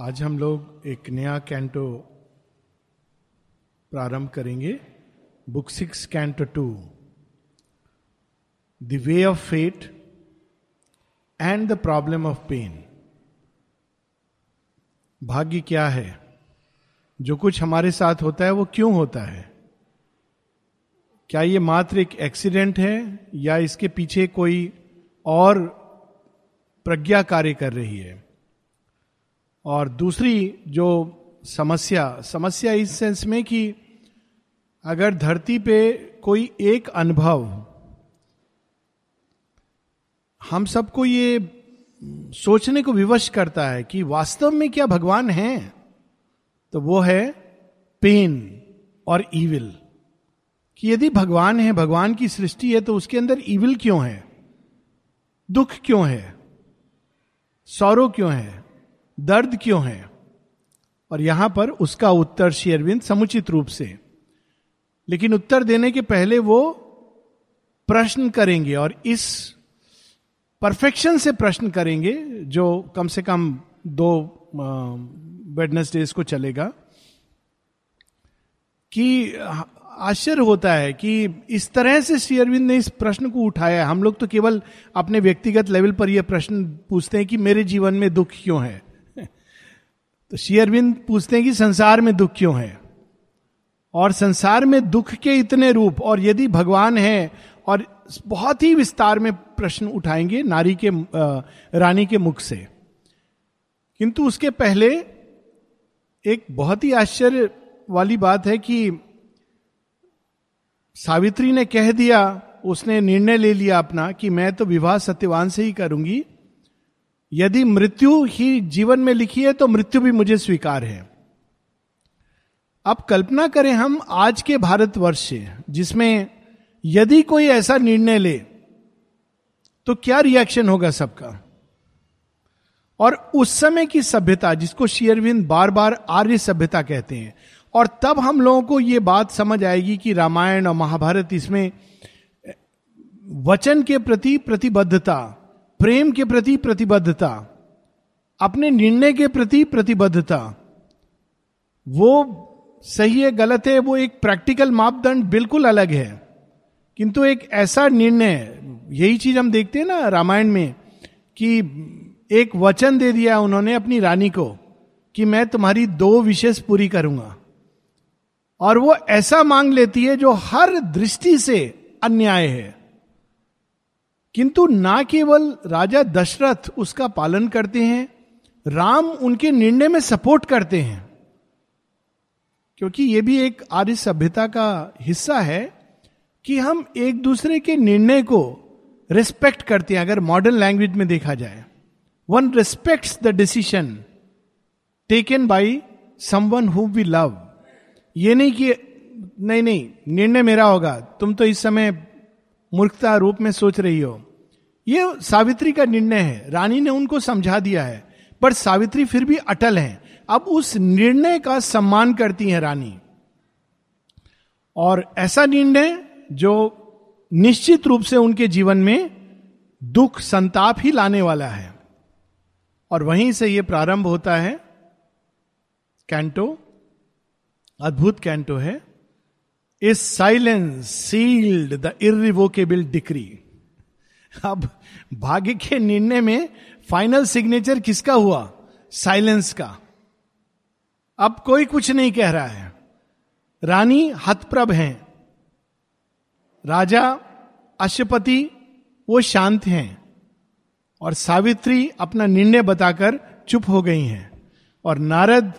आज हम लोग एक नया कैंटो प्रारंभ करेंगे। Book six canto two the way of fate and the problem of pain भाग्य क्या है? जो कुछ हमारे साथ होता है, वो क्यों होता है? क्या ये मात्र एक एक्सीडेंट है, या इसके पीछे कोई और प्रज्ञा कार्य कर रही है? और दूसरी जो समस्या समस्या इस सेंस में कि अगर धरती पे कोई एक अनुभव, हम सबको ये सोचने को विवश करता है कि वास्तव में क्या भगवान है तो वो है पेन और ईविल कि यदि भगवान है, भगवान की सृष्टि है तो उसके अंदर ईविल क्यों है? दुख क्यों है? सौरव क्यों है? दर्द क्यों है? और यहाँ पर उसका उत्तर शेयरविंद समुचित रूप से। लेकिन उत्तर देने के पहले वो प्रश्न करेंगे और इस परफेक्शन से प्रश्न करेंगे, जो कम से कम दो वेडनेसडेज को चलेगा, कि आश्चर्य होता है कि इस तरह से श्री अरविंद ने इस प्रश्न को उठाया हम लोग तो केवल अपने व्यक्तिगत लेवल पर यह प्रश्न पूछते हैं कि मेरे जीवन में दुख क्यों है? तो श्री अरविंद पूछते हैं कि संसार में दुख क्यों है? और संसार में दुख के इतने रूप, और यदि भगवान है, और बहुत ही विस्तार में प्रश्न उठाएँगे नारी के रानी के मुख से। किंतु उसके पहले एक बहुत ही आश्चर्य वाली बात है कि सावित्री ने कह दिया, उसने निर्णय ले लिया अपना कि मैं तो विवाह सत्यवान से ही करूँगी यदि मृत्यु ही जीवन में लिखी है तो मृत्यु भी मुझे स्वीकार है। अब कल्पना करें हम आज के भारतवर्ष से, जिसमें यदि कोई ऐसा निर्णय ले तो क्या रिएक्शन होगा सबका? और उस समय की सभ्यता, जिसको शेयरविंद बार बार आर्य सभ्यता कहते हैं, और तब हम लोगों को यह बात समझ आएगी कि रामायण और महाभारत इसमें, वचन के प्रति प्रतिबद्धता प्रेम के प्रति प्रतिबद्धता, अपने निर्णय के प्रति प्रतिबद्धता, वो सही है, गलत है, वो एक प्रैक्टिकल मापदंड बिल्कुल अलग है। किंतु एक ऐसा निर्णय, यही चीज़ हम देखते हैं ना रामायण में, कि एक वचन दे दिया उन्होंने अपनी रानी को, कि मैं तुम्हारी दो विशेष पूरी करूँगा। और वो ऐसा मांग लेती है जो हर दृष्टि से अन्याय है। किंतु ना केवल राजा दशरथ उसका पालन करते हैं, राम उनके निर्णय में सपोर्ट करते हैं। क्योंकि यह भी एक आर्य सभ्यता का हिस्सा है कि हम एक दूसरे के निर्णय को रिस्पेक्ट करते हैं, अगर मॉडर्न लैंग्वेज में देखा जाए। One respects the decision taken by someone who we love ये नहीं कि, नहीं नहीं, निर्णय मेरा होगा, तुम तो इस समय मूर्खता रूप में सोच रही हो। ये सावित्री का निर्णय है। रानी ने उनको समझा दिया है। पर सावित्री फिर भी अटल है। अब उस निर्णय का सम्मान करती है रानी। और ऐसा निर्णय जो निश्चित रूप से उनके जीवन में दुख, संताप ही लाने वाला है। और वहीं से यह प्रारंभ होता है। कैंटो, अद्भुत कैंटो है। इस silence sealed the irrevocable decree अब भाग्य के निर्णय में फाइनल सिग्नेचर किसका हुआ? साइलेंस का। अब कोई कुछ नहीं कह रहा है। रानी हतप्रभ हैं। राजा अशुपति वो शांत हैं। और सावित्री अपना निर्णय बताकर चुप हो गई हैं। और नारद,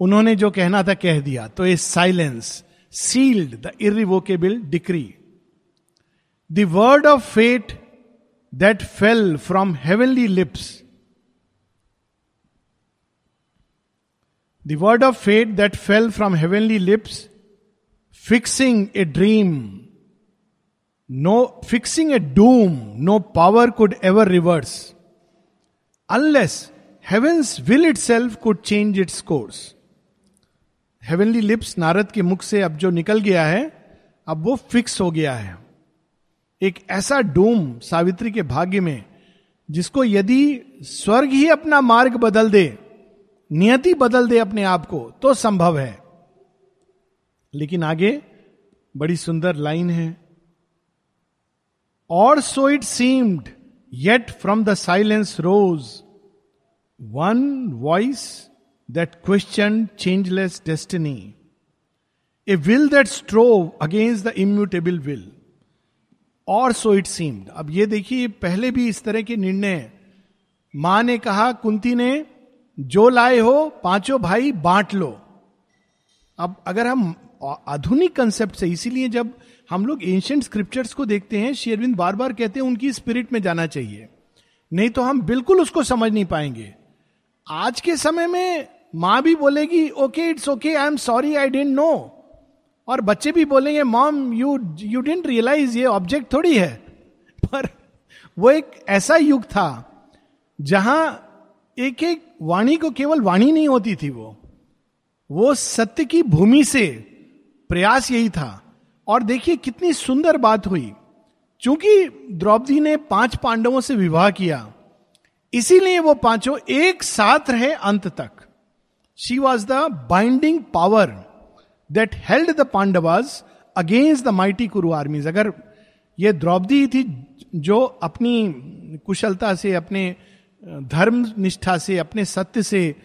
उन्होंने जो कहना था कह दिया। तो a silence sealed the irrevocable decree. The word of fate that fell from heavenly lips. The word of fate that fell from heavenly lips, fixing a dream, no, fixing a doom, no power could ever reverse, unless heaven's will itself could change its course. Heavenly lips Narad के मुख से अब जो निकल गया है, अब वो फिक्स हो गया है। एक ऐसा डूम सावित्री के भाग्य में, जिसको यदि स्वर्ग ही अपना मार्ग बदल दे, नियति बदल दे अपने आप को तो संभव है। लेकिन आगे बड़ी सुंदर लाइन है। और so it seemed yet from the silence rose one voice that question changeless destiny a will that strove against the immutable will और सो इट सीम्ड अब ये देखिए, पहले भी इस तरह के निर्णय माँ ने कहा, कुंती ने, जो लाए हो, पाँचों भाई बांट लो। अब अगर हम आधुनिक कंसेप्ट से, इसीलिए जब हम लोग एंशियंट स्क्रिप्चर्स को देखते हैं शेरविंद बार बार कहते हैं, उनकी स्पिरिट में जाना चाहिए। नहीं तो हम बिल्कुल उसको समझ नहीं पाएँगे। आज के समय में माँ भी बोलेगी okay it's okay I am sorry I didn't know और बच्चे भी बोलेंगे mom you you didn't realise ये ऑब्जेक्ट थोड़ी है. पर वो एक ऐसा युग था, जहाँ एक एक वाणी को केवल वाणी नहीं होती थी वो। वो सत्य की भूमि से प्रयास यही था। और देखिए कितनी सुंदर बात हुई। चूँकि द्रौपदी ने पाँच पांडवों से विवाह किया, इसीलिए वो पाँचों एक साथ रहे अंत तक। She was the binding power that held the Pandavas against the mighty Kuru armies अगर ये द्रौपदी थी जो अपनी कुशलता से, अपने धर्म निष्ठा से, अपने सत्य से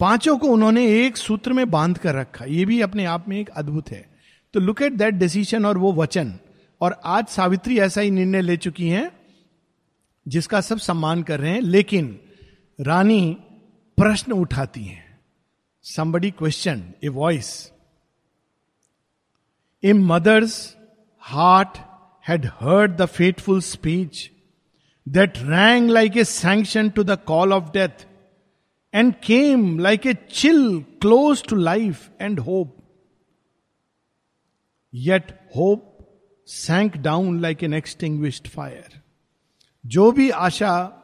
पाँचों को उन्होंने एक सूत्र में बाँध कर रखा, ये भी अपने आप में एक अद्भुत है। तो लुक एट दैट डिसीज़न और वो वचन। और आज सावित्री ऐसा ही निर्णय ले चुकी हैं, जिसका सब सम्मान कर रहे हैं, लेकिन रानी प्रश्न उठाती हैं। Somebody question a voice a mother's heart had heard the fateful speech that rang like a sanction to the call of death and came like a chill close to life and hope yet hope sank down like an extinguished fire जो भी आशा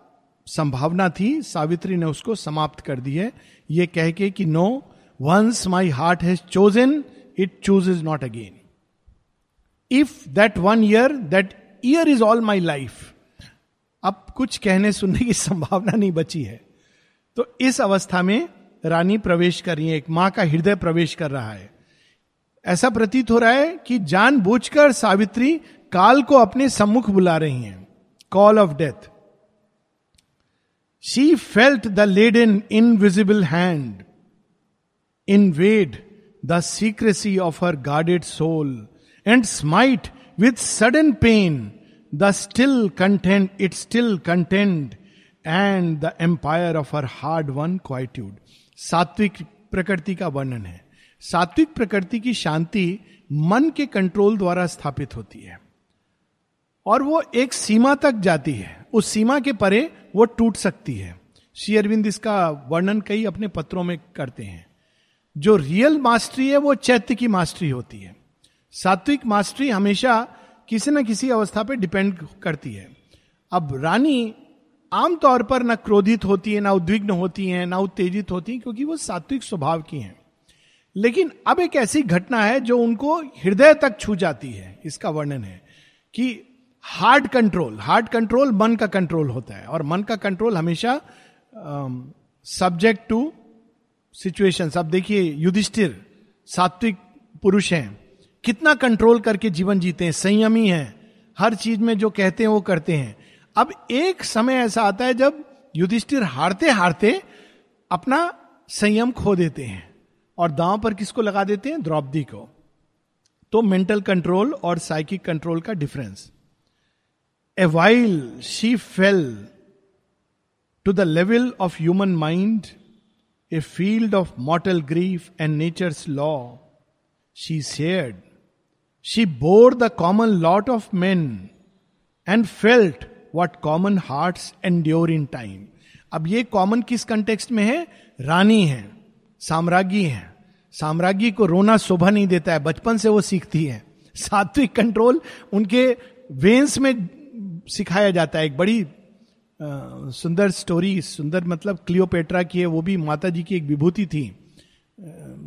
संभावना थी, सावित्री ने उसको समाप्त कर दी है। ये कह के कि no once my heart has chosen it choose is not again if that one year that year is all my life अब कुछ कहने सुनने की संभावना नहीं बची है। तो इस अवस्था में रानी प्रवेश कर रही है, एक माँ का हृदय प्रवेश कर रहा है। ऐसा प्रतीत हो रहा है कि जानबूझकर सावित्री काल को अपने सम्मुख बुला रही हैं। Call of death she felt the lead in invisible hand in wade the secrecy of her guarded soul and smite with sudden pain the still content it still content and the empire of her hard won quietude सात्विक प्रकृति का वर्णन है। सात्विक प्रकृति की शांति मन के कंट्रोल द्वारा स्थापित होती है। और वो एक सीमा तक जाती है। उस सीमा के परे वो टूट सकती है। श्री अरविंद इसका वर्णन कई अपने पत्रों में करते हैं। जो रियल मास्टरी है, वो चैत्य की मास्टरी होती है। सात्विक मास्टरी हमेशा किसी न किसी अवस्था पर डिपेंड करती है। अब रानी आमतौर पर न क्रोधित होती है, ना उद्विग्न होती है, ना उत्तेजित होती है, क्योंकि वो सात्विक स्वभाव की हैं। लेकिन अब एक ऐसी घटना है जो उनको हृदय तक छू जाती है, इसका वर्णन है कि हार्ड कंट्रोल हार्ड कंट्रोल मन का कंट्रोल होता है और मन का कंट्रोल हमेशा सब्जेक्ट टू सिचुएशन अब देखिए, युधिष्ठिर, सात्विक पुरुष हैं। कितना कंट्रोल करके जीवन जीते हैं, संयमी हैं। हर चीज़ में जो कहते हैं, वो करते हैं। अब एक समय ऐसा आता है जब युधिष्ठिर हारते हारते अपना संयम खो देते हैं और दांव पर किसको लगा देते हैं? द्रौपदी को। तो मेंटल कंट्रोल और साइकिक कंट्रोल का difference uh she fell to the level of human mind a field of mortal grief and nature's law she shared she bore the common lot of men and felt what common heart endure in time अब ये common किस context में है? रानी है, साम्राज्ञी है। साम्राज्ञी को रोना शोभा नहीं देता है, बचपन से वो सीखती है। सात्विक कंट्रोल उनके वेन्स में सिखाया जाता है। एक बड़ी आ, सुंदर स्टोरी सुंदर मतलब क्लियोपेट्रा की है वो भी माता जी की एक विभूति थी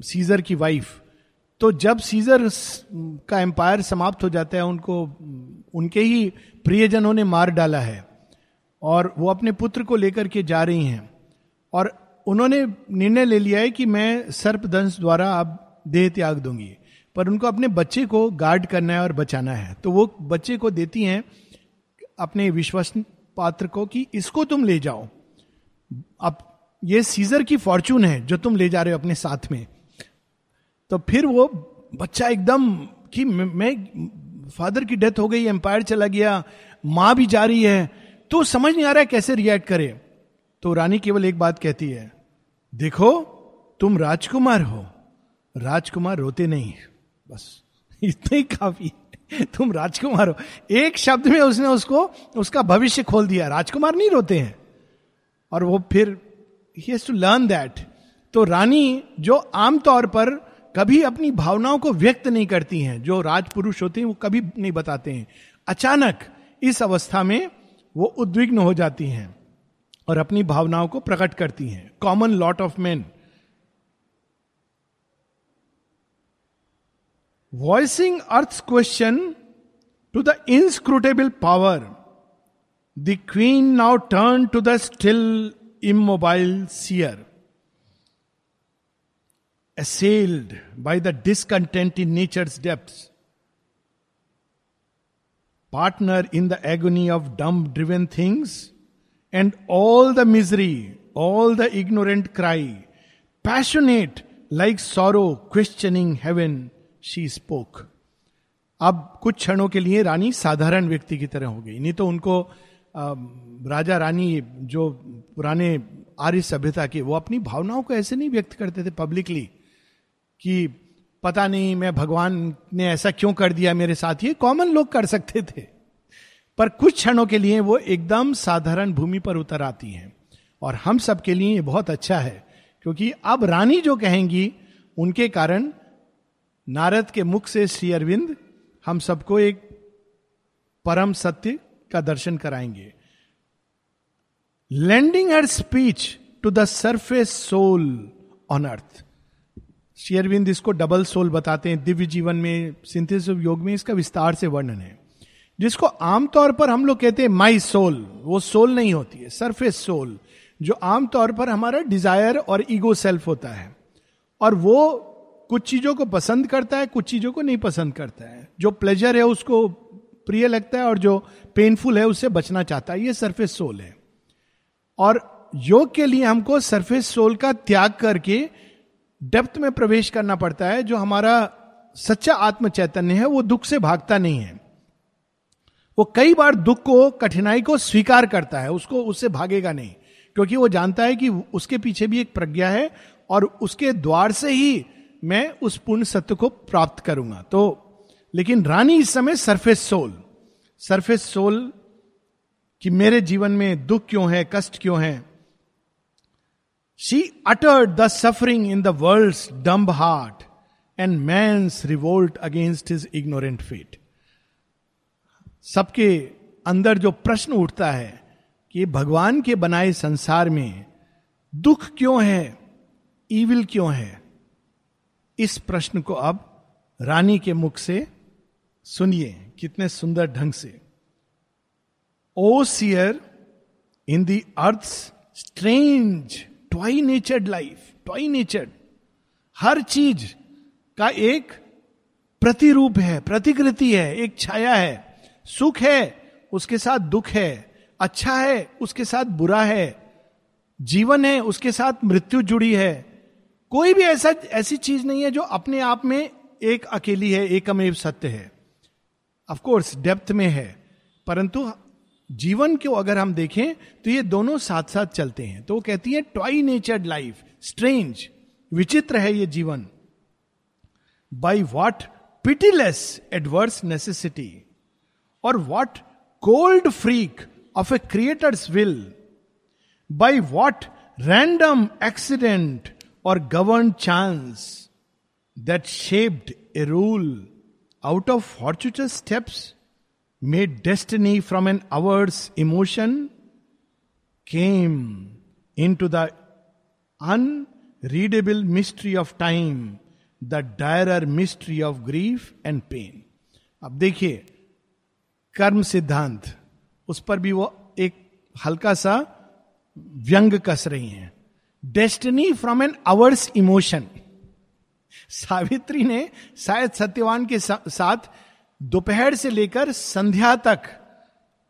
सीजर की वाइफ तो जब सीजर का एम्पायर समाप्त हो जाता है उनको उनके ही प्रियजनों ने मार डाला है और वो अपने पुत्र को लेकर के जा रही हैं। और उन्होंने निर्णय ले लिया है कि मैं सर्पदंश द्वारा अब देह त्याग दूँगी पर उनको अपने बच्चे को गार्ड करना है और बचाना है। तो वो बच्चे को देती हैं अपने विश्वास पात्र को कि इसको तुम ले जाओ। अब ये सीजर की फॉर्चून है जो तुम ले जा रहे हो अपने साथ में। तो फिर वो बच्चा एकदम कि मैं फादर की डेथ हो गई, एम्पायर चला गया, माँ भी जा रही है तो समझ नहीं आ रहा है कैसे रिएक्ट करे। तो रानी केवल एक बात कहती है, देखो, तुम राजकुमार हो, राजकुमार रोते नहीं, बस, इतना ही काफ़ी तुम राजकुमार हो। एक शब्द में उसने उसको, उसका भविष्य खोल दिया। राजकुमार नहीं रोते हैं। और वो फिर ही टू लर्न दैट तो रानी जो आमतौर पर कभी अपनी भावनाओं को व्यक्त नहीं करती हैं, जो राजपुरुष होते हैं, वो कभी नहीं बताते हैं। अचानक इस अवस्था में वो उद्विग्न हो जाती हैं और अपनी भावनाओं को प्रकट करती हैं। Common lot of man voicing Earth's question to the inscrutable power. The queen now turned to the still, immobile seer. Assailed by the discontent in nature's depths, partner in the agony of dumb driven things, and all the misery, all the ignorant cry, passionate like sorrow, questioning heaven, she spoke. अब कुछ क्षणों के लिए रानी साधारण व्यक्ति की तरह हो गई। नहीं तो उनको राजा रानी जो पुराने आर्य सभ्यता के, वो अपनी भावनाओं को ऐसे नहीं व्यक्त करते थे पब्लिकली कि पता नहीं मैं भगवान ने ऐसा क्यों कर दिया मेरे साथ। ये कॉमन लोग कर सकते थे। पर कुछ क्षणों के लिए वो एकदम साधारण भूमि पर उतर आती हैं। और हम सब के लिए ये बहुत अच्छा है, क्योंकि अब रानी जो कहेंगी, उनके कारण नारद के मुख से श्री अरविंद हम सबको एक परम सत्य का दर्शन कराएँगे। Lending her speech to the surface soul on earth शेयरविंद इसको डबल सोल बताते हैं, दिव्य जीवन में सिंथेसिस योग में, इसका विस्तार से वर्णन है। जिसको आमतौर पर हम लोग कहते हैं माई सोल वो सोल नहीं होती है सरफेस सोल जो आमतौर पर हमारा डिज़ायर और ईगो सेल्फ होता है। और वो कुछ चीज़ों को पसंद करता है, कुछ चीज़ों को नहीं पसंद करता है। जो प्लेजर है, उसको प्रिय लगता है और जो पेनफुल है उससे बचना चाहता है। ये सरफेस सोल है। और योग के लिए हमको सरफेस सोल का त्याग करके डेप्थ में प्रवेश करना पड़ता है। जो हमारा सच्चा आत्म चैतन्य है, वो दुख से भागता नहीं है। वो कई बार दुख को, कठिनाई को स्वीकार करता है। उसको, उससे भागेगा नहीं। क्योंकि वो जानता है कि उसके पीछे भी एक प्रज्ञा है और उसके द्वार से ही मैं उस पूर्ण सत्य को प्राप्त करूँगा। तो लेकिन रानी इस समय सरफेस सोल। सरफेस सोल कि मेरे जीवन में दुख क्यों है, कष्ट क्यों है? She uttered the suffering in the world dumb heart and मैं revolt against his ignorant fate सबके अंदर जो प्रश्न उठता है कि भगवान के बनाए संसार में दुख क्यों है ईविल क्यों है? इस प्रश्न को अब रानी के मुख से सुनिए, कितने सुंदर ढंग से। O seer, in the earth strange, twy natured life, twy natured. हर चीज़ का एक प्रतिरूप है, प्रतिकृति है, एक छाया है। सुख है, उसके साथ दुख है। अच्छा है, उसके साथ बुरा है। जीवन है, उसके साथ मृत्यु जुड़ी है। कोई भी ऐसा, ऐसी चीज़ नहीं है जो अपने आप में एक अकेली है, एकमेव सत्य है। ऑफ़ कोर्स डेप्थ में है, परंतु जीवन को अगर हम देखें तो ये दोनों साथ साथ चलते हैं। तो वो कहती है ट्वाई नेचर्ड लाइफ स्ट्रेंज विचित्र है ये जीवन। By what pitiless adverse necessity or what cold freak of a creator's will by what random accident or govern chance that shaped a rule out of fortuitous steps made destiny from an hour's emotion came into the unreadable mystery of time the dire mystery of grief and pain अब देखिए, कर्म सिद्धांत, उस पर भी वो एक हल्का सा व्यंग कस रही हैं। Destiny from an hour's emotion Savitri ने शायद सत्यवान के साथ दोपहर से लेकर संध्या तक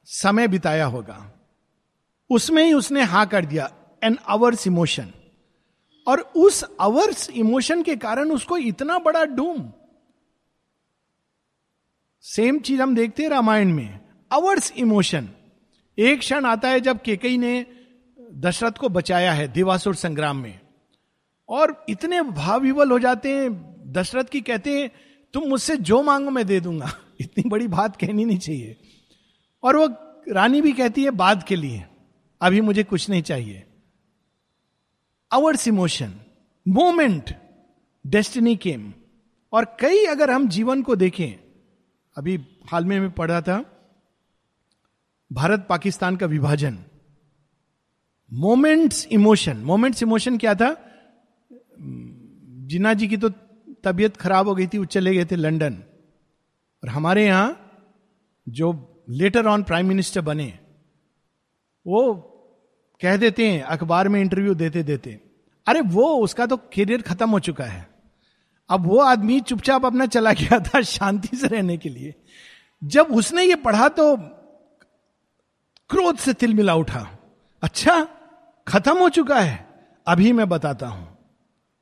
समय बिताया होगा। उसमें ही उसने हा कर दिया एन अवर्स इमोशन और उस अवर्स इमोशन के कारण उसको इतना बड़ा डूम सेम चीज़ हम देखते हैं रामायण में अवर्स इमोशन एक क्षण आता है जब केकई ने दशरथ को बचाया है देवासुर संग्राम में। और इतने भाव विवल हो जाते हैं, दशरथ की कहते हैं, तुम मुझसे जो मांगो मैं दे दूँगा। इतनी बड़ी बात कहनी नहीं चाहिए। और वो रानी भी कहती है, बाद के लिए, अभी मुझे कुछ नहीं चाहिए। Hour's emotion moment destiny came और कई अगर हम जीवन को देखें, अभी हाल में मैं पढ़ा था भारत पाकिस्तान का विभाजन। मोमेंट्स इमोशन मोमेंट्स इमोशन क्या था? जिना जी की तो तबीयत खराब हो गई थी, वो चले गए थे लंदन। और हमारे यहाँ जो लेटर ऑन प्राइम मिनिस्टर बने, वो कह देते हैं, अखबार में इंटरव्यू देते देते। अरे वो, उसका तो करियर खत्म हो चुका है। अब वो आदमी चुपचाप अपना चला गया था शांति से रहने के लिए। जब उसने ये पढ़ा तो क्रोध से तिलमिला उठा। अच्छा खत्म हो चुका है। अभी मैं बताता हूँ।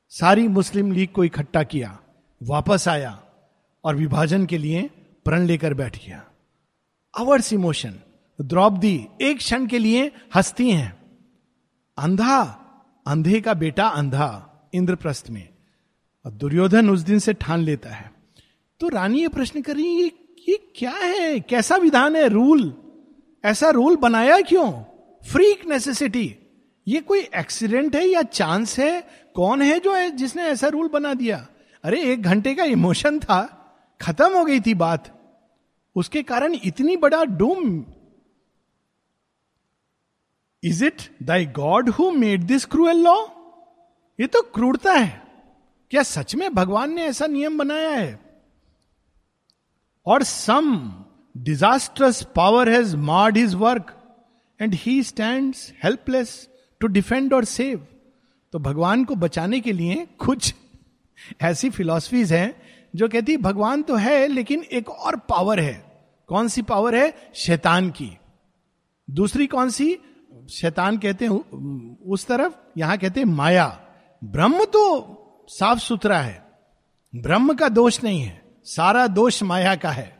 सारी मुस्लिम लीग को इकट्ठा किया, वापस आया और विभाजन के लिए प्रण लेकर बैठ गया। अवर्स इमोशन द्रौपदी एक क्षण के लिए हंसती हैं। अंधा, अंधे का बेटा अंधा, इंद्रप्रस्थ में। और दुर्योधन उस दिन से ठान लेता है। तो रानी ये प्रश्न कर रही है, ये क्या है? कैसा विधान है? रूल? ऐसा रूल बनाया क्यों? फ्रीक नेसेसिटी ये कोई एक्सीडेंट है या चांस है? कौन है जो है जिसने ऐसा रूल बना दिया? अरे, एक घंटे का इमोशन था। खत्म हो गई थी बात। उसके कारण इतनी बड़ा doom. Is it thy God who made this cruel law ये तो क्रूरता है। क्या सच में भगवान ने ऐसा नियम बनाया है? और some disaster's power has marred his work and he stands helpless to defend और सेव तो भगवान को बचाने के लिए कुछ ऐसी फिलॉसफीज हैं जो कहती भगवान तो है, लेकिन एक और पावर है। कौन सी पावर है? शैतान की। दूसरी कौन सी? शैतान कहते हैं, उस तरफ़, यहाँ कहते हैं माया। ब्रह्म तो साफ़ सुथरा है। ब्रह्म का दोष नहीं है। सारा दोष माया का है।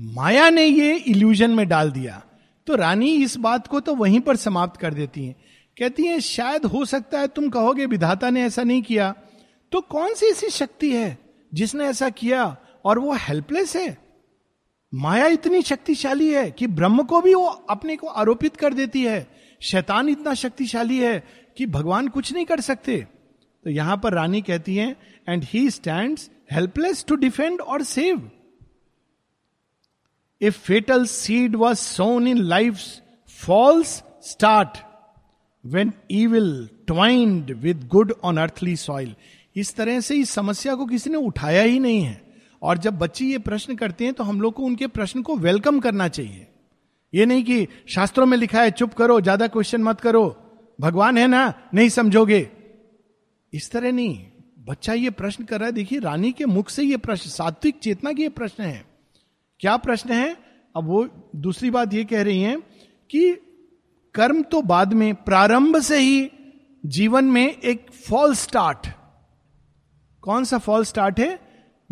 माया ने ये इल्यूजन में डाल दिया। तो रानी इस बात को तो वहीं पर समाप्त कर देती है। कहती है, शायद हो सकता है तुम कहोगे, विधाता ने ऐसा नहीं किया। तो कौन सी ऐसी शक्ति है जिसने ऐसा किया और वो हेल्पलेस है? माया इतनी शक्तिशाली है कि ब्रह्म को भी वो अपने को आरोपित कर देती है। शैतान इतना शक्तिशाली है कि भगवान कुछ नहीं कर सकते। तो यहाँ पर रानी कहती है and he stands helpless to defend और save a fatal seed was sown in life false start when evil twined with good on earthly soil इस तरह से इस समस्या को किसी ने उठाया ही नहीं है। और जब बच्चे ये प्रश्न करते हैं तो हम लोग को उनके प्रश्न को वेलकम करना चाहिए। ये नहीं कि शास्त्रों में लिखा है, चुप करो, ज़्यादा क्वेश्चन मत करो। भगवान है ना? नहीं समझोगे। इस तरह नहीं। बच्चा ये प्रश्न कर रहा है, देखिए, रानी के मुख से ये प्रश्न, सात्विक चेतना की ये प्रश्न है। क्या प्रश्न है? अब वो दूसरी बात ये कह रही है कि कर्म तो बाद में, प्रारंभ से ही जीवन में एक फॉल स्टार्ट कौन सा फॉल स्टार्ट है?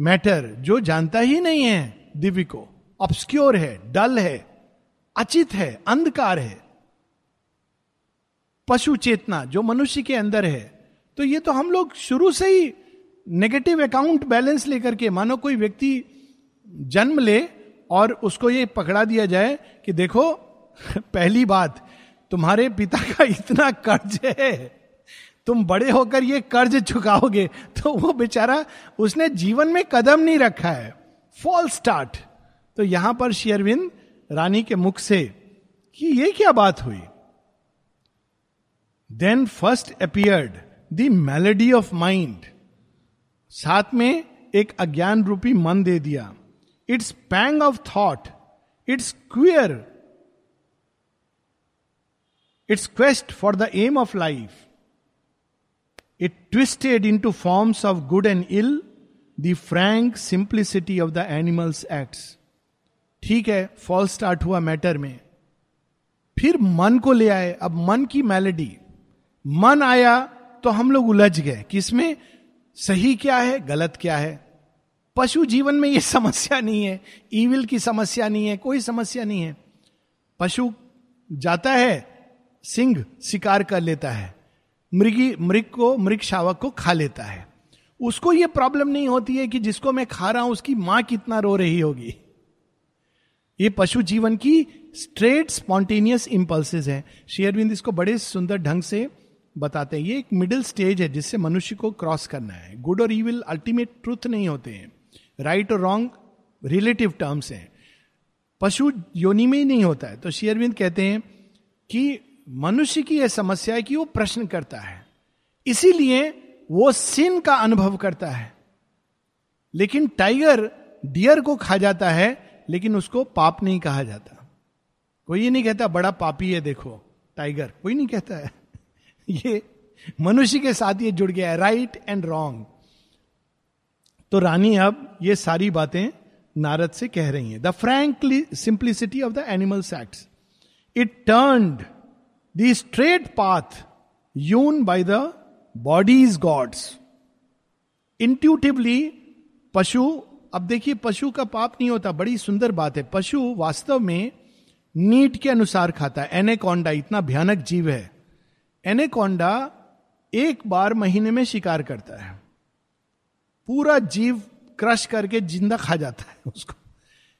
मैटर जो जानता ही नहीं है दिव्य को। ऑब्सक्योर है डल है, अचित है, अंधकार है। पशु चेतना, जो मनुष्य के अंदर है। तो ये तो हम लोग शुरू से ही नेगेटिव अकाउंट बैलेंस लेकर के, मानो कोई व्यक्ति जन्म ले और उसको ये पकड़ा दिया जाए कि देखो, पहली बात तुम्हारे पिता का इतना कर्ज है, तुम बड़े होकर ये कर्ज चुकाओगे तो वो बेचारा उसने जीवन में कदम नहीं रखा है। फॉल स्टार्ट तो यहाँ पर शेयरविंद रानी के मुख से कि ये क्या बात हुई? Then first appeared the malady of mind साथ में एक अज्ञान रूपी मन दे दिया। Its pang of thought its query its quest for the aim of life it twisted into forms of good and ill the frank simplicity of the animal's acts ठीक है फॉल स्टार्ट हुआ मैटर में। फिर मन को ले आए। अब मन की मेलेडी मन आया तो हम लोग उलझ गए किसमें सही क्या है, गलत क्या है। पशु जीवन में ये समस्या नहीं है। ईविल की समस्या नहीं है, कोई समस्या नहीं है। पशु जाता है सिंह शिकार कर लेता है। मृगी, मृग को, मृग शावक को खा लेता है। उसको यह प्रॉब्लम नहीं होती है कि जिसको मैं खा रहा हूँ, उसकी माँ कितना रो रही होगी। ये पशु जीवन की स्ट्रेट स्पॉन्टेनियस इंपल्सेस है। शेयरविंद इसको बड़े सुंदर ढंग से बताते हैं। ये एक मिडिल स्टेज है जिससे मनुष्य को क्रॉस करना है। गुड और ईविल अल्टीमेट ट्रूथ नहीं होते हैं। राइट और रॉन्ग रिलेटिव टर्म्स हैं। पशु योनि में ही नहीं होता है। तो शेयरविंद कहते हैं कि मनुष्य की यह समस्या है कि वो प्रश्न करता है। इसीलिए वो सिन का अनुभव करता है। लेकिन टाइगर डियर को खा जाता है, लेकिन उसको पाप नहीं कहा जाता। कोई ये नहीं कहता, बड़ा पापी है, देखो, टाइगर। कोई नहीं कहता है। ये मनुष्य के साथ ये जुड़ गया है, राइट एंड रॉन्ग। तो रानी अब ये सारी बातें नारद से कह रही हैं। The frankly simplicity of the animal act it turn the straight path hewn by the body's gods intuitively पशु, अब देखिए, पशु का पाप नहीं होता, बड़ी सुंदर बात है। पशु वास्तव में नीट के अनुसार खाता है। एनेकोंडा, इतना भयानक जीव है। एनेकोंडा एक बार महीने में शिकार करता है। पूरा जीव क्रश करके ज़िंदा खा जाता है उसको।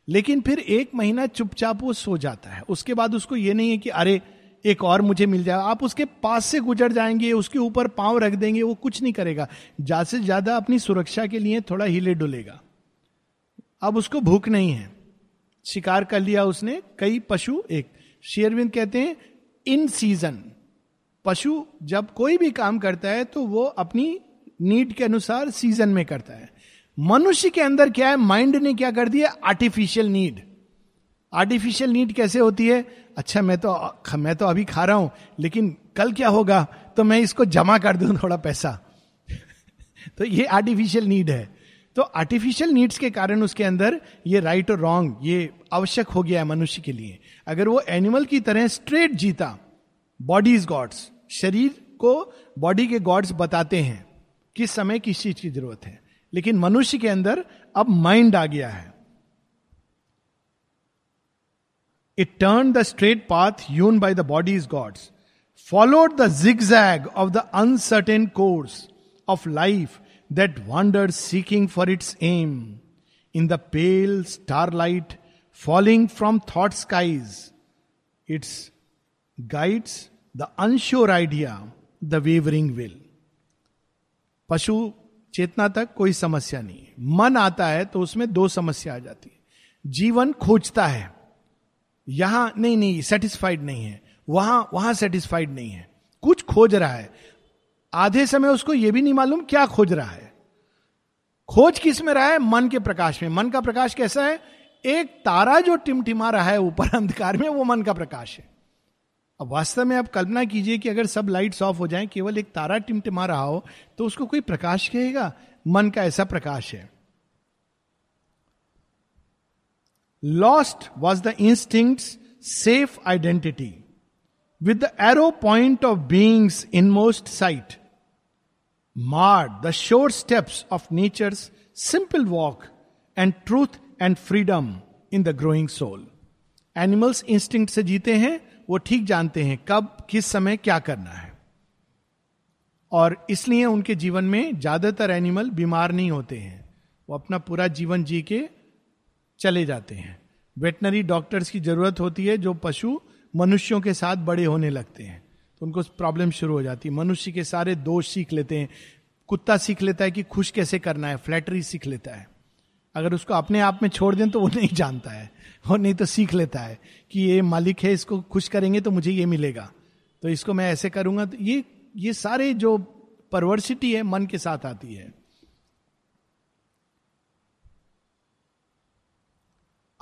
लेकिन फिर एक महीना चुपचाप वो सो जाता है। उसके बाद उसको ये नहीं है कि, अरे एक और मुझे मिल जाए। आप उसके पास से गुजर जाएँगे, उसके ऊपर पाँव रख देंगे, वो कुछ नहीं करेगा। ज़्यादा से ज़्यादा अपनी सुरक्षा के लिए थोड़ा हिले डुलेगा। अब उसको भूख नहीं है। शिकार कर लिया उसने, कई पशु एक। शेयरविंद कहते हैं, इन सीज़न पशु जब कोई भी काम करता है तो वो अपनी नीड के अनुसार सीज़न में करता है। मनुष्य के अंदर क्या है? माइंड ने क्या कर दिया? आर्टिफिशियल नीड आर्टिफिशियल नीड कैसे होती है? अच्छा मैं तो मैं तो अभी खा रहा हूँ, लेकिन कल क्या होगा? तो मैं इसको जमा कर दूँ थोड़ा पैसा। तो ये आर्टिफिशियल नीड है। तो आर्टिफिशियल नीड्स के कारण उसके अंदर ये राइट और रॉन्ग ये आवश्यक हो गया है मनुष्य के लिए। अगर वो एनिमल की तरह स्ट्रेट जीता बॉडी इज़ गॉड्स शरीर को बॉडी के गॉड्स बताते हैं, किस समय किस चीज़ की ज़रूरत है। लेकिन मनुष्य के अंदर अब माइंड आ गया है। Turn the straight path hewn by the body is gods followed the zigzag of the uncertain course of life that wandered seeking for its aim in the pale starlight falling from thought skies. It guides the unsure idea, the wavering will. पशु चेतना तक कोई समस्या नहीं मन आता है तो उसमें दो समस्या आ जाती है जीवन खोजता है यहाँ, नहीं नहीं सेटिस्फाइड नहीं है। वहाँ वहाँ सेटिस्फाइड नहीं है। कुछ खोज रहा है। आधे समय उसको यह भी नहीं मालूम क्या खोज रहा है। खोज किसमें रहा है? मन के प्रकाश में। मन का प्रकाश कैसा है? एक तारा जो टिमटिमा रहा है ऊपर अंधकार में, वो मन का प्रकाश है। अब वास्तव में आप कल्पना कीजिए कि अगर सब लाइट्स ऑफ़ हो जाएँ, केवल एक तारा टिमटिमा रहा हो तो उसको कोई प्रकाश कहेगा? मन का ऐसा प्रकाश है। Lost was the instinct's safe identity with the arrow point of being's inmost sight marred the short steps of nature's simple walk and truth and freedom in the growing soul. Animals instinct से जीते हैं, वो ठीक जानते हैं कब, किस समय क्या करना है। और इसलिए उनके जीवन में ज़्यादातर एनिमल बीमार नहीं होते हैं। वो अपना पूरा जीवन जी के चले जाते हैं। वेटनरी डॉक्टर्स की ज़रूरत होती है जो पशु मनुष्यों के साथ बड़े होने लगते हैं। तो उनको प्रॉब्लम शुरू हो जाती है। मनुष्य के सारे दोष सीख लेते हैं। कुत्ता सीख लेता है कि खुश कैसे करना है। फ्लैटरी सीख लेता है। अगर उसको अपने आप में छोड़ दें तो वो नहीं जानता है। और नहीं तो सीख लेता है कि ये मालिक है, इसको खुश करेंगे तो मुझे ये मिलेगा। तो इसको मैं ऐसे करूँगा तो ये ये सारे जो परवर्सिटी है, मन के साथ आती है।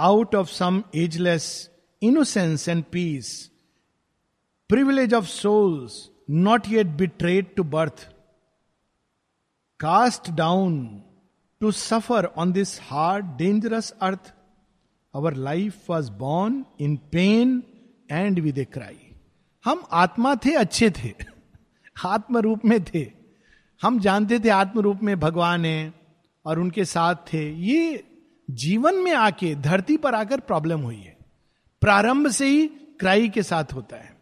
Out of some ageless innocence and peace privilege of souls not yet betrayed to birth. Cast down to suffer on this hard dangerous earth our life was born in pain and with a cry हम आत्मा थे, अच्छे थे आत्म रूप में थे हम जानते थे आत्म रूप में भगवान है और उनके साथ थे ये जीवन में आके, धरती पर आकर प्रॉब्लम हुई है। प्रारंभ से ही क्राई के साथ होता है।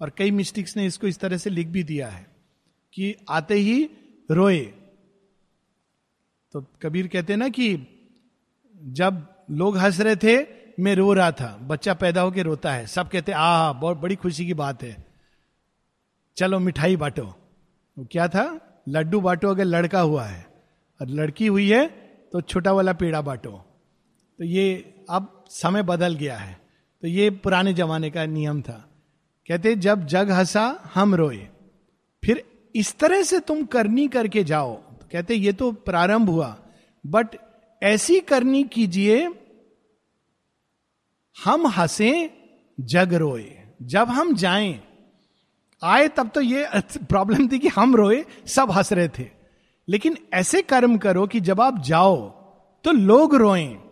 और कई मिस्टिक्स ने इसको इस तरह से लिख भी दिया है कि आते ही रोए। तो कबीर कहते ना कि जब लोग हंस रहे थे, मैं रो रहा था। बच्चा पैदा होकर रोता है। सब कहते आ बहुत बड़ी खुशी की बात है। चलो मिठाई बांटो। वो क्या था? लड्डू बांटो अगर लड़का हुआ है। और लड़की हुई है तो छोटा वाला पेड़ा बांटो। तो ये अब समय बदल गया है। तो ये पुराने जमाने का नियम था। कहते, जब जग हंसा, हम रोए। फिर इस तरह से तुम करनी करके जाओ। तो कहते, ये तो प्रारंभ हुआ। बट ऐसी करनी कीजिए, हम हंसे, जग रोए। जब हम जाएँ, आए, तब तो ये प्रॉब्लम थी कि हम रोए, सब हंस रहे थे। लेकिन ऐसे कर्म करो कि जब आप जाओ तो लोग रोएँ।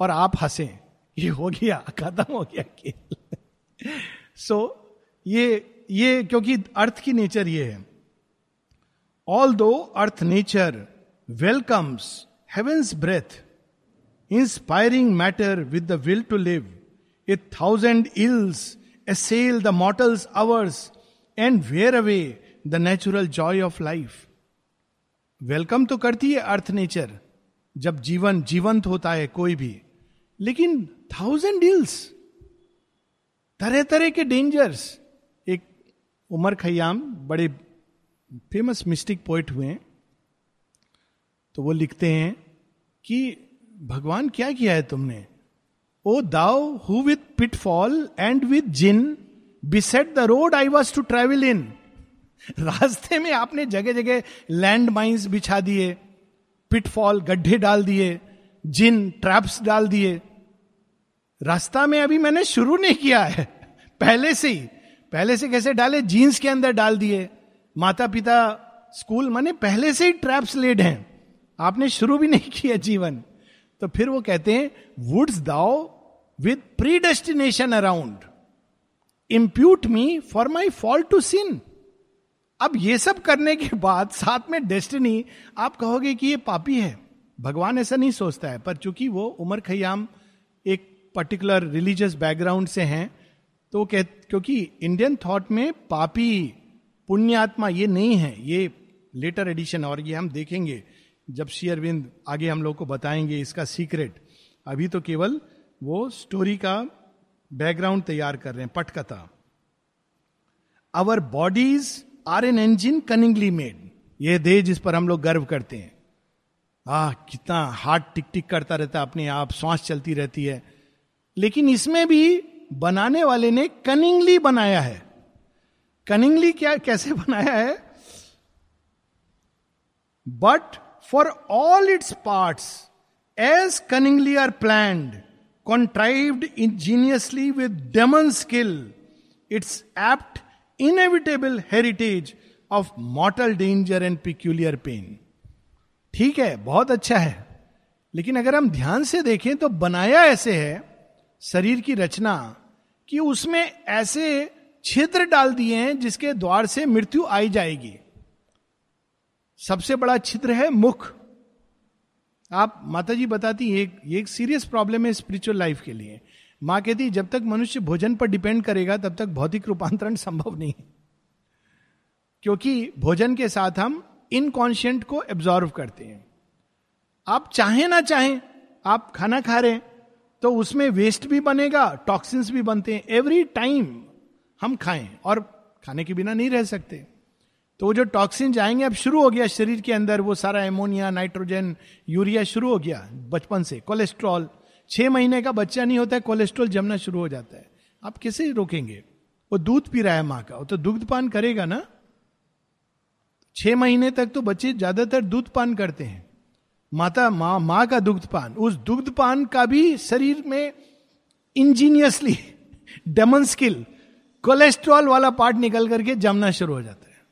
और आप हंसे। ये हो गया खत्म हो गया सो so, ये ये क्योंकि अर्थ की नेचर ये है। Although earth nature welcomes heaven's breath inspiring matter with the will to live a thousand ills assail the mortal's hours and wear away the natural joy of life welcome तो करती है earth nature जब जीवन जीवंत होता है कोई भी। लेकिन थाउज़ेंड डील्स तरह तरह के डेंजर्स एक उमर खयाम, बड़े फ़ेमस मिस्टिक पोइट हुए तो वो लिखते हैं कि भगवान क्या किया है तुमने? O thou who with pitfall and with gin beset the road I was to travel in रास्ते में आपने जगह जगह लैंड माइन्स बिछा दिए पिटफॉल गड्ढे डाल दिए। जिन ट्रैप्स डाल दिए। रास्ता में अभी मैंने शुरू नहीं किया है। पहले से ही, पहले से कैसे डाले? जीन्स के अंदर डाल दिए। माता पिता स्कूल मैंने पहले से ही ट्रैप्स लेड हैं। आपने शुरू भी नहीं किया जीवन। तो फिर वो कहते हैं wouldst thou with predestination around impute me for my fall to sin अब ये सब करने के बाद साथ में डेस्टिनी आप कहोगे कि ये पापी है। भगवान ऐसा नहीं सोचता है, पर चूँकि वो उमर खयाम एक पर्टिकुलर रिलीजियस बैकग्राउंड से हैं तो कह, क्योंकि इंडियन थॉट में पापी पुण्यात्मा ये नहीं है, ये लेटर एडिशन और ये हम देखेंगे, जब श्री अरविंद आगे हम लोग को बताएँगे इसका सीक्रेट अभी तो केवल वो स्टोरी का बैकग्राउंड तैयार कर रहे हैं, पटकथा। Our bodies are an engine cunningly made ये देह जिस पर हम लोग गर्व करते हैं। आह, कितना हार्ट टिक टिक करता रहता है, अपने आप श्वास चलती रहती है। लेकिन इसमें भी बनाने वाले ने कनिंगली बनाया है। कनिंगली क्या, कैसे बनाया है? But for all its parts as cunningly are planned contrived ingeniously with demon skill its apt inevitable heritage of mortal danger and peculiar pain. ठीक है, बहुत अच्छा है। लेकिन अगर हम ध्यान से देखें तो बनाया ऐसे है, शरीर की रचना, कि उसमें ऐसे छिद्र डाल दिए हैं जिसके द्वार से मृत्यु आई जाएगी। सबसे बड़ा छिद्र है मुख। आप माता जी बताती एक एक सीरियस प्रॉब्लम है स्पिरिचुअल लाइफ के लिए। माँ कहती जब तक मनुष्य भोजन पर डिपेंड करेगा, तब तक भौतिक रूपांतरण संभव नहीं है। क्योंकि भोजन के साथ हम इनकॉन्शियंट को एब्जॉर्व करते हैं। आप चाहें ना चाहें, आप खाना खा रहे हैं तो उसमें वेस्ट भी बनेगा टॉक्सिन्स भी बनते हैं। एवरी टाइम हम खाएँ और खाने के बिना नहीं रह सकते। तो वो जो टॉक्सिन जाएँगे अब शुरू हो गया शरीर के अंदर, वो सारा एमोनिया नाइट्रोजन यूरिया शुरू हो गया बचपन से। कोलेस्ट्रॉल छह महीने का बच्चा नहीं होता है कोलेस्ट्रॉल जमना शुरू हो जाता है। आप कैसे रोकेंगे? वो दूध पी रहा है माँ का, वो तो दुग्धपान करेगा ना? छह महीने तक तो बच्चे ज़्यादातर दूध पान करते हैं। माता, माँ माँ का दुग्ध पान। उस दुग्ध पान का भी शरीर में इंजीनियसली डेमन स्किल, कोलेस्ट्रॉल वाला पार्ट निकल करके जमना शुरू हो जाता है।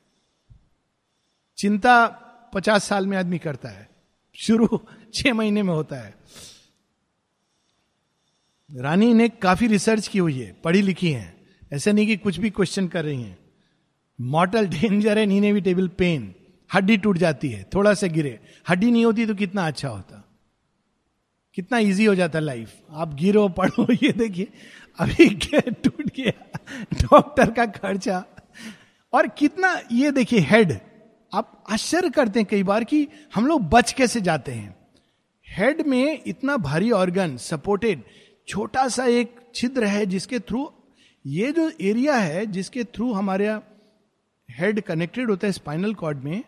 चिंता पचास साल में आदमी करता है। शुरू छह महीने में होता है। रानी ने काफ़ी रिसर्च की हुई है, पढ़ी लिखी है। ऐसा नहीं कि कुछ भी क्वेश्चन कर रही हैं। मॉटल डेंजर है इनएविटेबल पेन हड्डी टूट जाती है, थोड़ा सा गिरे। हड्डी नहीं होती तो कितना अच्छा होता। कितना इजी हो जाता लाइफ आप गिरो, पढ़ो, ये देखिए, अभी टूट गया डॉक्टर का खर्चा। और कितना, ये देखिए हेड आप आश्चर्य करते हैं कई बार कि हम लोग बच कैसे जाते हैं। हेड में इतना भारी ऑर्गन सपोर्टेड छोटा सा एक छिद्र है जिसके थ्रू ये जो एरिया है जिसके थ्रू हमारे हेड कनेक्टेड होता है स्पाइनल कॉर्ड में,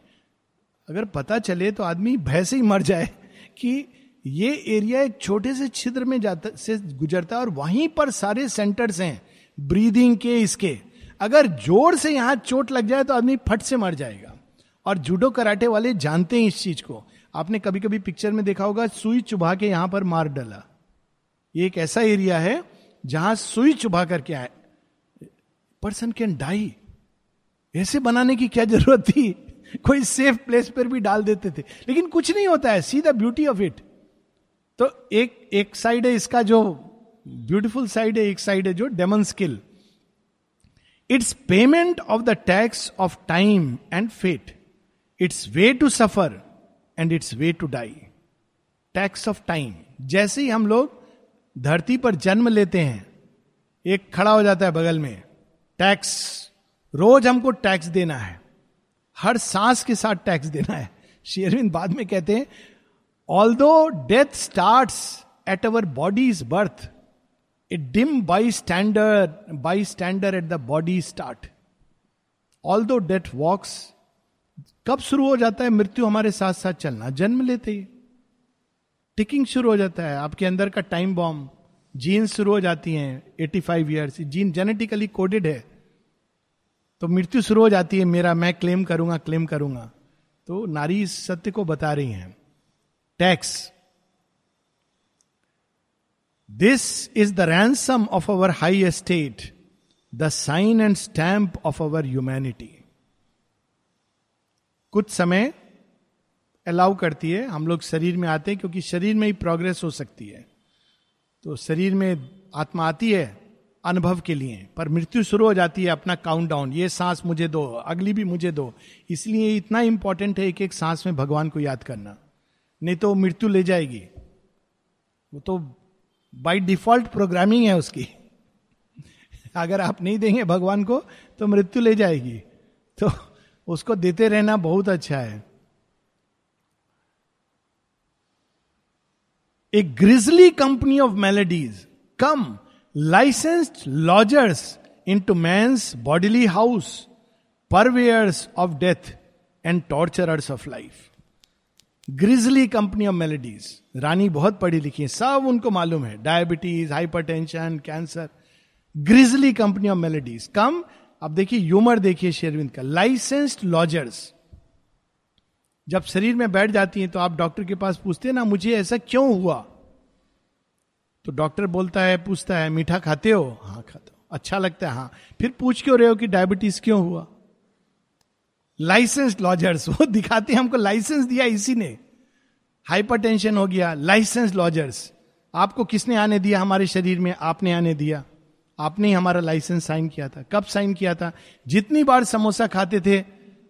अगर पता चले तो आदमी भय से ही मर जाए कि ये एरिया एक छोटे से छिद्र में जाता, से गुजरता है और वहीं पर सारे सेंटर्स हैं ब्रीदिंग के, इसके। अगर ज़ोर से यहाँ चोट लग जाए तो आदमी फट से मर जाएगा। और जूडो कराटे वाले जानते हैं इस चीज़ को। आपने कभी कभी पिक्चर में देखा होगा, सुई चुभा के यहाँ पर मार डाला। ये एक ऐसा एरिया है जहाँ सुई चुभा करके आए। पर्सन कैन डाई ऐसे बनाने की क्या ज़रूरत थी? कोई सेफ़ प्लेस पर भी डाल देते थे। लेकिन कुछ नहीं होता है। See the beauty of it तो एक एक साइड है इसका जो ब्यूटीफुल साइड है, एक साइड है जो demon skill its payment of the tax of time and fate its way to suffer and its way to die tax of time जैसे ही हम लोग धरती पर जन्म लेते हैं, एक खड़ा हो जाता है बगल में। टैक्स रोज हमको टैक्स देना है। हर सांस के साथ टैक्स देना है। शेरविंद बाद में कहते हैं although death start at our body is birth a dim bystander bystander at the body start although death walks कब शुरू हो जाता है मृत्यु हमारे साथ साथ चलना? जन्म लेते ही। टिकिंग शुरू हो जाता है। आपके अंदर का टाइम बॉम्ब जीन शुरू हो जाती हैं 85 five years gene genetically coded है। तो मृत्यु शुरू हो जाती है, मेरा, मैं क्लेम करूँगा क्लेम करूँगा। तो नारी इस सत्य को बता रही हैं। Tax this is the ransom of our high estate the sign and stamp of our humanity कुछ समय अलाउ करती है, हम लोग शरीर में आते हैं, क्योंकि शरीर में ही प्रोग्रेस हो सकती है। तो शरीर में आत्मा आती है अनुभव के लिए, पर मृत्यु शुरू हो जाती है अपना काउंट डाउन ये सांस मुझे दो, अगली भी मुझे दो। इसलिए इतना इंपॉर्टेंट है एक एक सांस में भगवान को याद करना। नहीं तो मृत्यु ले जाएगी। वो तो बाई डिफ़ॉल्ट प्रोग्रामिंग है उसकी। अगर आप नहीं देंगे भगवान को तो मृत्यु ले जाएगी। तो उसको देते रहना बहुत अच्छा है। A grisly company of maladies come licensed lodgers into man's bodily house purveyors of death and torturers of life grisly company of maladies Rani बहुत पढ़ी लिखी है, सब उनको मालूम है। Diabetes hypertension cancer grisly company of maladies come अब देखिए ह्यूमर देखिए शेरविंद का। लाइसेंस्ड लॉजर्स जब शरीर में बैठ जाती हैं तो आप डॉक्टर के पास पूछते हैं, ना, मुझे ऐसा क्यों हुआ? तो डॉक्टर बोलता है, पूछता है, मीठा खाते हो? हाँ खाते हो। अच्छा लगता है हाँ। फिर पूछ क्यों रहे हो कि डायबिटीज़ क्यों हुआ? लाइसेंस लॉजर्स, वो दिखाते हैं हमको, लाइसेंस दिया इसी ने। हाइपरटेंशन हो गया लाइसेंस लॉजर्स। आपको किसने आने दिया? हमारे शरीर में आपने आने दिया। आपने ही हमारा लाइसेंस साइन किया था। कब साइन किया था? जितनी बार समोसा खाते थे,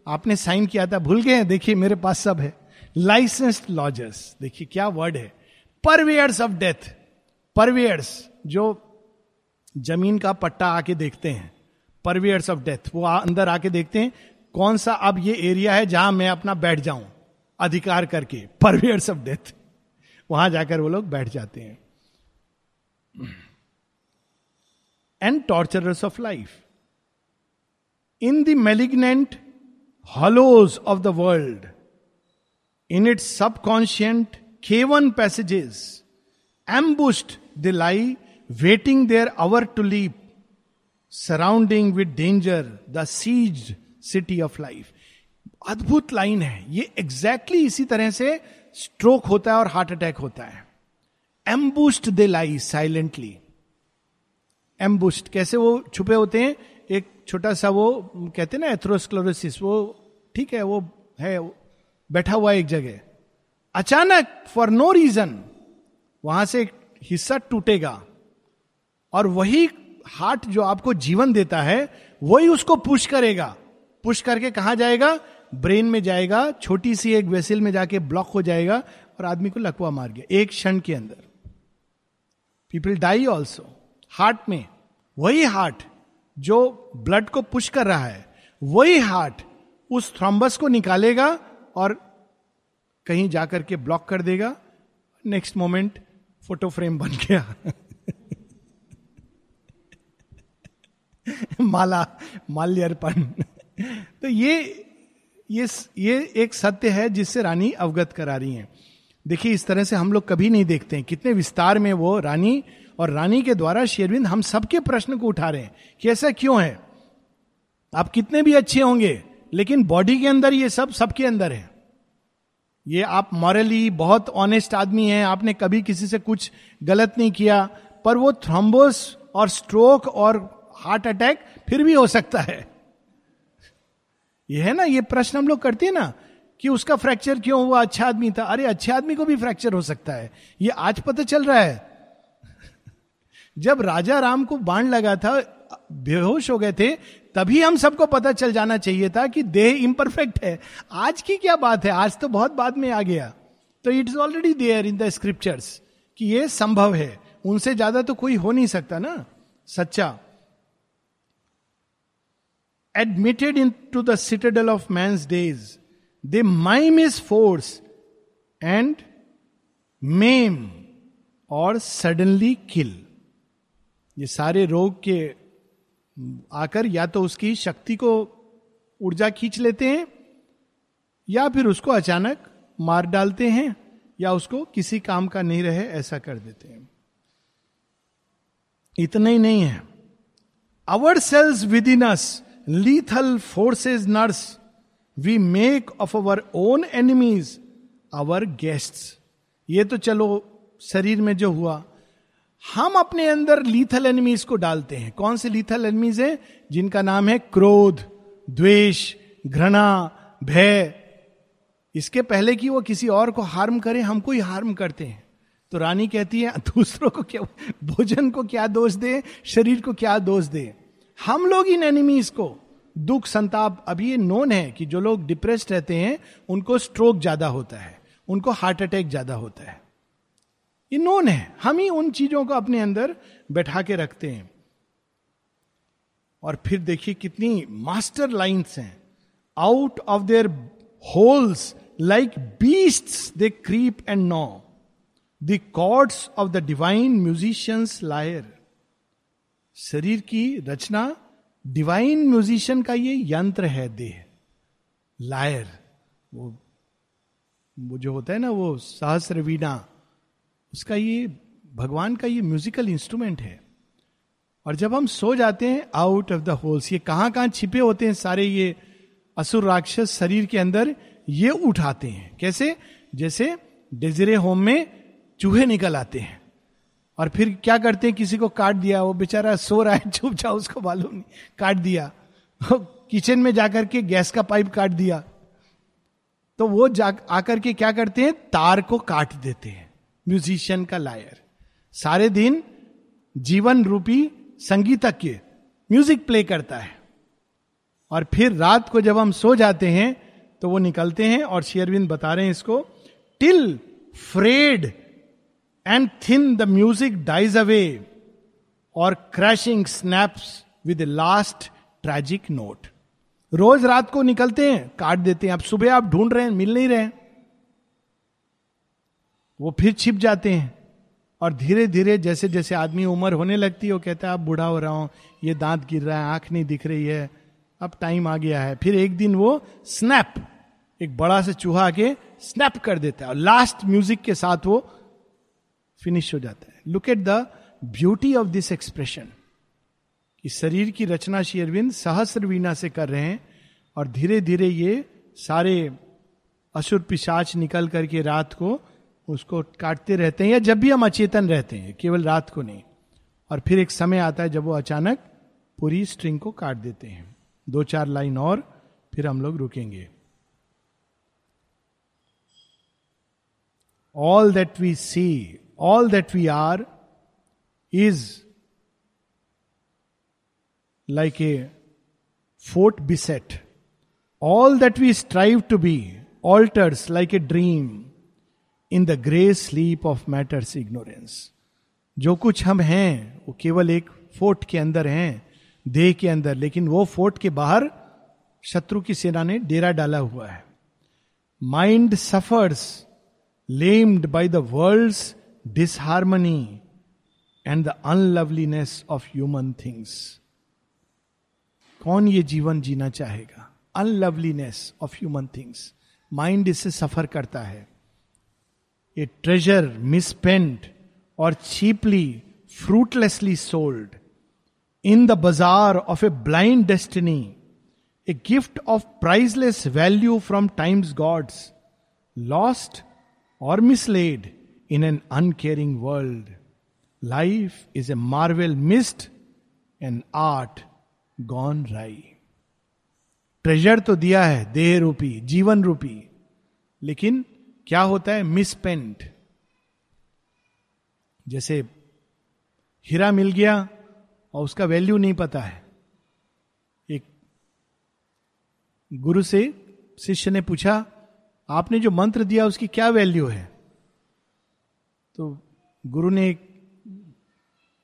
आपने साइन किया था। भूल गए? देखिए, मेरे पास सब है। Licensed lodgers. देखिए, क्या वर्ड है। Purveyors of death. परवेयर्स जो ज़मीन का पट्टा आके देखते हैं परवेयर्स ऑफ़ डेथ वो अंदर आके देखते हैं कौन सा अब ये एरिया है जहाँ मैं अपना बैठ जाऊँ अधिकार करके परवेयर्स ऑफ़ डेथ वहाँ जाकर वो लोग बैठ जाते हैं। And torturers of life in the malignant hollows of the world, in its subconscient caven passages, ambushed they lie, waiting their hour to leap, surrounding with danger the sieged city of life. अद्भुत line है। ये exactly exactly इसी तरह से stroke होता है और heart attack होता है। एम्बुस्ट दे लाई साइलेंटली एम्बुस्ट कैसे वो छुपे होते हैं? एक छोटा सा वो कहते हैं ना एथ्रोस्क्लोरोसिस वो ठीक है वो है बैठा हुआ एक जगह। अचानक फॉर नो रीजन वहाँ से हिस्सा टूटेगा। और वही हार्ट जो आपको जीवन देता है, वही उसको पुश करेगा। पुश करके कहा जाएगा? ब्रेन में जाएगा, छोटी सी एक वेसिल में जाके ब्लॉक हो जाएगा और आदमी को लकवा मार गया, एक क्षण के अंदर। पीपल डाई ऑल्सो हार्ट में, वही हार्ट जो ब्लड को पुश कर रहा है, वही हार्ट उस थ्रॉम्बस को निकालेगा और कहीं जाकर के ब्लॉक कर देगा। नेक्स्ट मोमेंट फ़ोटो फ्रेम बन गया। माला, माल्यर्पण। तो ये ये ये एक सत्य है जिससे रानी अवगत करा रही हैं। देखिए, इस तरह से हम लोग कभी नहीं देखते हैं। कितने विस्तार में वो रानी और रानी के द्वारा शेरविंद हम सबके प्रश्न को उठा रहे हैं कि ऐसा क्यों है? आप कितने भी अच्छे होंगे, लेकिन बॉडी के अंदर ये सब सबके अंदर है। ये आप मॉरली बहुत ऑनेस्ट आदमी हैं, आपने कभी किसी से कुछ गलत नहीं किया, पर वो थ्रोम्बोस और स्ट्रोक और हार्ट अटैक फिर भी हो सकता है। ये है ना, ये प्रश्न हम लोग करते हैं ना, कि उसका फ्रैक्चर क्यों हुआ अच्छा आदमी था? अरे, अच्छे आदमी को भी फ्रैक्चर हो सकता है। ये आज पता चल रहा है। जब राजा राम को बाण लगा था, बेहोश हो गए थे तभी हम सबको पता चल जाना चाहिए था कि देह इम्परफेक्ट है। आज की क्या बात है? आज तो बहुत बाद में आ गया। तो it is already there in the scriptures कि ये संभव है। उनसे ज़्यादा तो कोई हो नहीं सकता ना। सच्चा। Admitted into the citadel of my days they mime is force and maim और सडनली किल ये सारे रोग के आकर या तो उसकी शक्ति को ऊर्जा खींच लेते हैं, या फिर उसको अचानक मार डालते हैं, या उसको किसी काम का नहीं रहे, ऐसा कर देते हैं। इतना ही नहीं है। Our cells within us lethal forces nurse we make of our own enemies our guest ये तो चलो, शरीर में जो हुआ हम अपने अंदर लीथल एनिमीज को डालते हैं। कौन से लीथल एनिमीज हैं? जिनका नाम है क्रोध, द्वेष, घृणा, भय। इसके पहले कि वो किसी और को हार्म करे, हमको ही हार्म करते हैं। तो रानी कहती है, दूसरों को क्या, भोजन को क्या दोष दे? शरीर को क्या दोष दे? हम लोग इन एनिमीज को। दुख, संताप अभी ये नोन है कि जो लोग डिप्रेस्ड रहते हैं, उनको स्ट्रोक ज़्यादा होता है, उनको हार्ट अटैक ज़्यादा होता है। ये नोन है। हम ही उन चीज़ों को अपने अंदर बैठा के रखते हैं। और फिर देखिए कितनी मास्टर लाइन्स हैं। Out of their holes like beast they creep and gnaw the cords of the divine musician's lyre शरीर की रचना डिवाइन म्यूजिशियन का ये यंत्र है, देह। लायर वो वो जो होता है ना, वो सहस्र वीणा उसका ये, भगवान का ये म्यूजिकल इंस्ट्रूमेंट है। और जब हम सो जाते हैं आउट ऑफ़ द होल्स ये कहाँ कहाँ छिपे होते हैं सारे ये असुर राक्षस शरीर के अंदर, ये उठाते हैं। कैसे? जैसे डेजरे होम में चूहे निकल आते हैं। और फिर क्या करते हैं? किसी को काट दिया, वो बेचारा सो रहा है, चुप जाओ, उसको मालूम नहीं, काट दिया। किचन में जाकर के गैस का पाइप काट दिया। तो वो जा आकर के क्या करते हैं? तार को काट देते हैं। म्यूजिशियन का लायर सारे दिन जीवन रूपी संगीतज्ञ म्यूज़िक प्ले करता है। और फिर रात को जब हम सो जाते हैं तो वो निकलते हैं और शेयरविंद बता रहे हैं इसको till frayed and thin the music dies away or crashing snaps with last tragic note रोज रात को निकलते हैं, काट देते हैं। अब सुबह आप ढूंढ रहे हैं, मिल नहीं रहे वो फिर छिप जाते हैं। और धीरे धीरे जैसे जैसे आदमी उम्र होने लगती है, वो कहता है, अब बूढ़ा हो रहा हूँ, ये दांत गिर रहा है, आँख नहीं दिख रही है। अब टाइम आ गया है। फिर एक दिन वो स्नैप एक बड़ा से चूहा के स्नैप कर देता है। और लास्ट म्यूज़िक के साथ वो फिनिश हो जाता है। Look at the beauty of this expression कि शरीर की रचना शेरविंद सहस्र वीणा से कर रहे हैं, और धीरे धीरे ये सारे असुर पिशाच निकल करके रात को उसको काटते रहते हैं या जब भी हम अचेतन रहते हैं केवल रात को नहीं। और फिर एक समय आता है जब वो अचानक पूरी स्ट्रिंग को काट देते हैं। दो चार लाइन और फिर हम लोग रुकेंगे। All that we see, all that we are, is like a fort beset. All that we strive to be alters like a dream. In the grey sleep of matter's ignorance जो कुछ हम हैं, वो केवल एक फोर्ट के अंदर हैं, देह के अंदर, लेकिन वो फोर्ट के बाहर शत्रु की सेना ने डेरा डाला हुआ है। Mind suffers lamed by the world disharmony and the unloveliness of human things कौन ये जीवन जीना चाहेगा? Unloveliness of human things mind इससे सफ़र करता है। A treasure misspent or cheaply fruitlessly sold in the bazaar of a blind destiny a gift of priceless value from time's gods lost or misled in an uncaring world life is a marvel missed an art gone awry treasure तो दिया है, देह रूपी, जीवन रूपी, लेकिन क्या होता है? मिसपेंट जैसे हीरा मिल गया और उसका वैल्यू नहीं पता है। एक गुरु से शिष्य ने पूछा, आपने जो मंत्र दिया उसकी क्या वैल्यू है? तो गुरु ने एक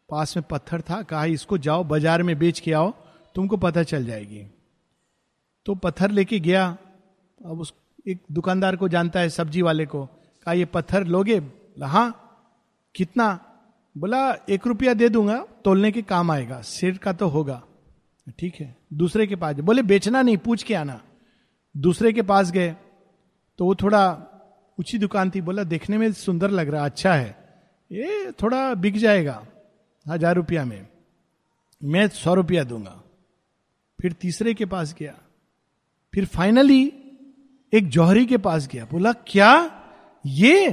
पास में पत्थर था, कहा, इसको जाओ, बाज़ार में बेच के आओ, तुमको पता चल जाएगी। तो पत्थर लेके गया। अब उस एक दुकानदार को जानता है सब्ज़ी वाले को, कहा, ये पत्थर लोगे? हाँ. कितना? बोला, एक रुपया दे दूँगा, तोलने के काम आएगा सिर का तो होगा। ठीक है। दूसरे के पास बोले, बेचना नहीं, पूछ के आना। दूसरे के पास गए तो वो थोड़ा ऊँची दुकान थी। बोला, देखने में सुंदर लग रहा अच्छा है। ये थोड़ा बिक जाएगा, हज़ार रुपया में। मैं सौ रुपया दूँगा। फिर तीसरे के पास गया। फिर फाइनली एक जौहरी के पास गया, बोला, क्या ये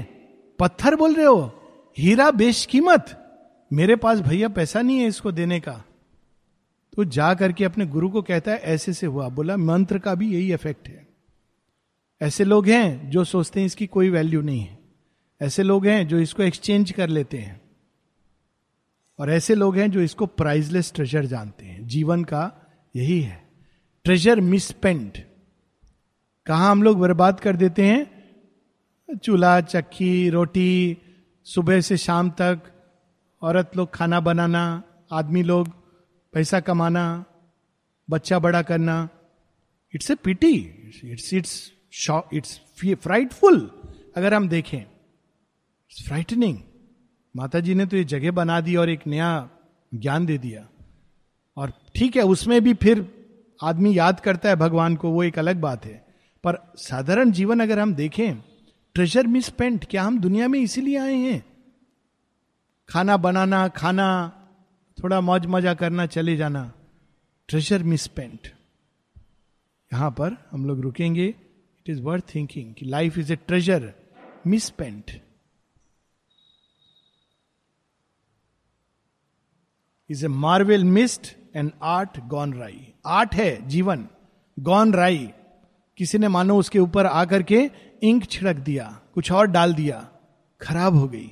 पत्थर बोल रहे हो? हीरा बेश कीमत मेरे पास भैया पैसा नहीं है इसको देने का। तो जा करके अपने गुरु को कहता है, ऐसे से हुआ। बोला, मंत्र का भी यही इफ़ेक्ट है। ऐसे लोग हैं जो सोचते हैं इसकी कोई वैल्यू नहीं है। ऐसे लोग हैं जो इसको एक्सचेंज कर लेते हैं। और ऐसे लोग हैं जो इसको प्राइजलेस ट्रेजर जानते हैं। जीवन का यही है। ट्रेजर मिसपेंड कहा हम लोग बर्बाद कर देते हैं? चूल्हा, चक्की, रोटी, सुबह से शाम तक, औरत लोग खाना बनाना, आदमी लोग पैसा कमाना, बच्चा बड़ा करना। It's a pity it's it's it's frightful अगर हम देखें इट्स फ्राइटनिंग माता जी ने तो ये जगह बना दी और एक नया ज्ञान दे दिया। और ठीक है, उसमें भी फिर आदमी याद करता है भगवान को, वो एक अलग बात है। पर साधारण जीवन अगर हम देखें ट्रेजर मिस मिसपेंट क्या हम दुनिया में इसीलिए आए हैं? खाना बनाना, खाना, थोड़ा मौज मज़ा करना, चले जाना ट्रेजर मिस मिसपेंट यहाँ पर हम लोग रुकेंगे। इट इज़ वर्थ थिंकिंग कि life is a treasure miss misspent is a marvel missed and art gone awry art है, जीवन गॉन राई किसी ने, मानो उसके ऊपर आकर के इंक छिड़क दिया, कुछ और डाल दिया, खराब हो गई।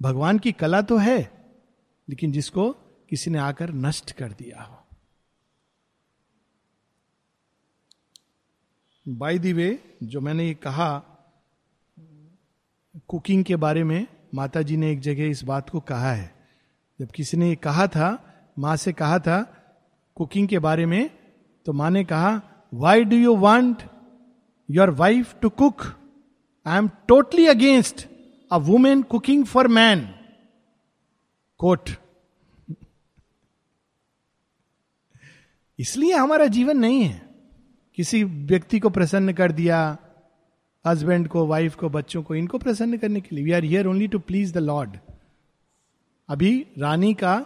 भगवान की कला तो है, लेकिन जिसको किसी ने आकर नष्ट कर दिया हो। बाई दी वे जो मैंने ये कहा कुकिंग के बारे में माता जी ने एक जगह इस बात को कहा है। जब किसी ने ये कहा था, माँ से कहा था कुकिंग के बारे में तो माँ ने कहा why do you want your wife to cook I am totally against a women cooking for man quote इसलिए हमारा जीवन नहीं है। किसी व्यक्ति को प्रसन्न कर दिया हस्बैंड को वाइफ को, बच्चों को, इनको प्रसन्न करने के लिए। We are here only to please the lord अभी रानी का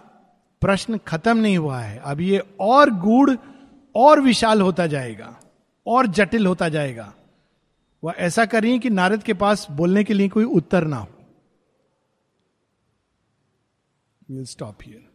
प्रश्न खत्म नहीं हुआ है। अब ये और गूढ़, और विशाल होता जाएगा। और जटिल होता जाएगा। वह ऐसा कर रही है कि नारद के पास बोलने के लिए कोई उत्तर ना हो। Will stop here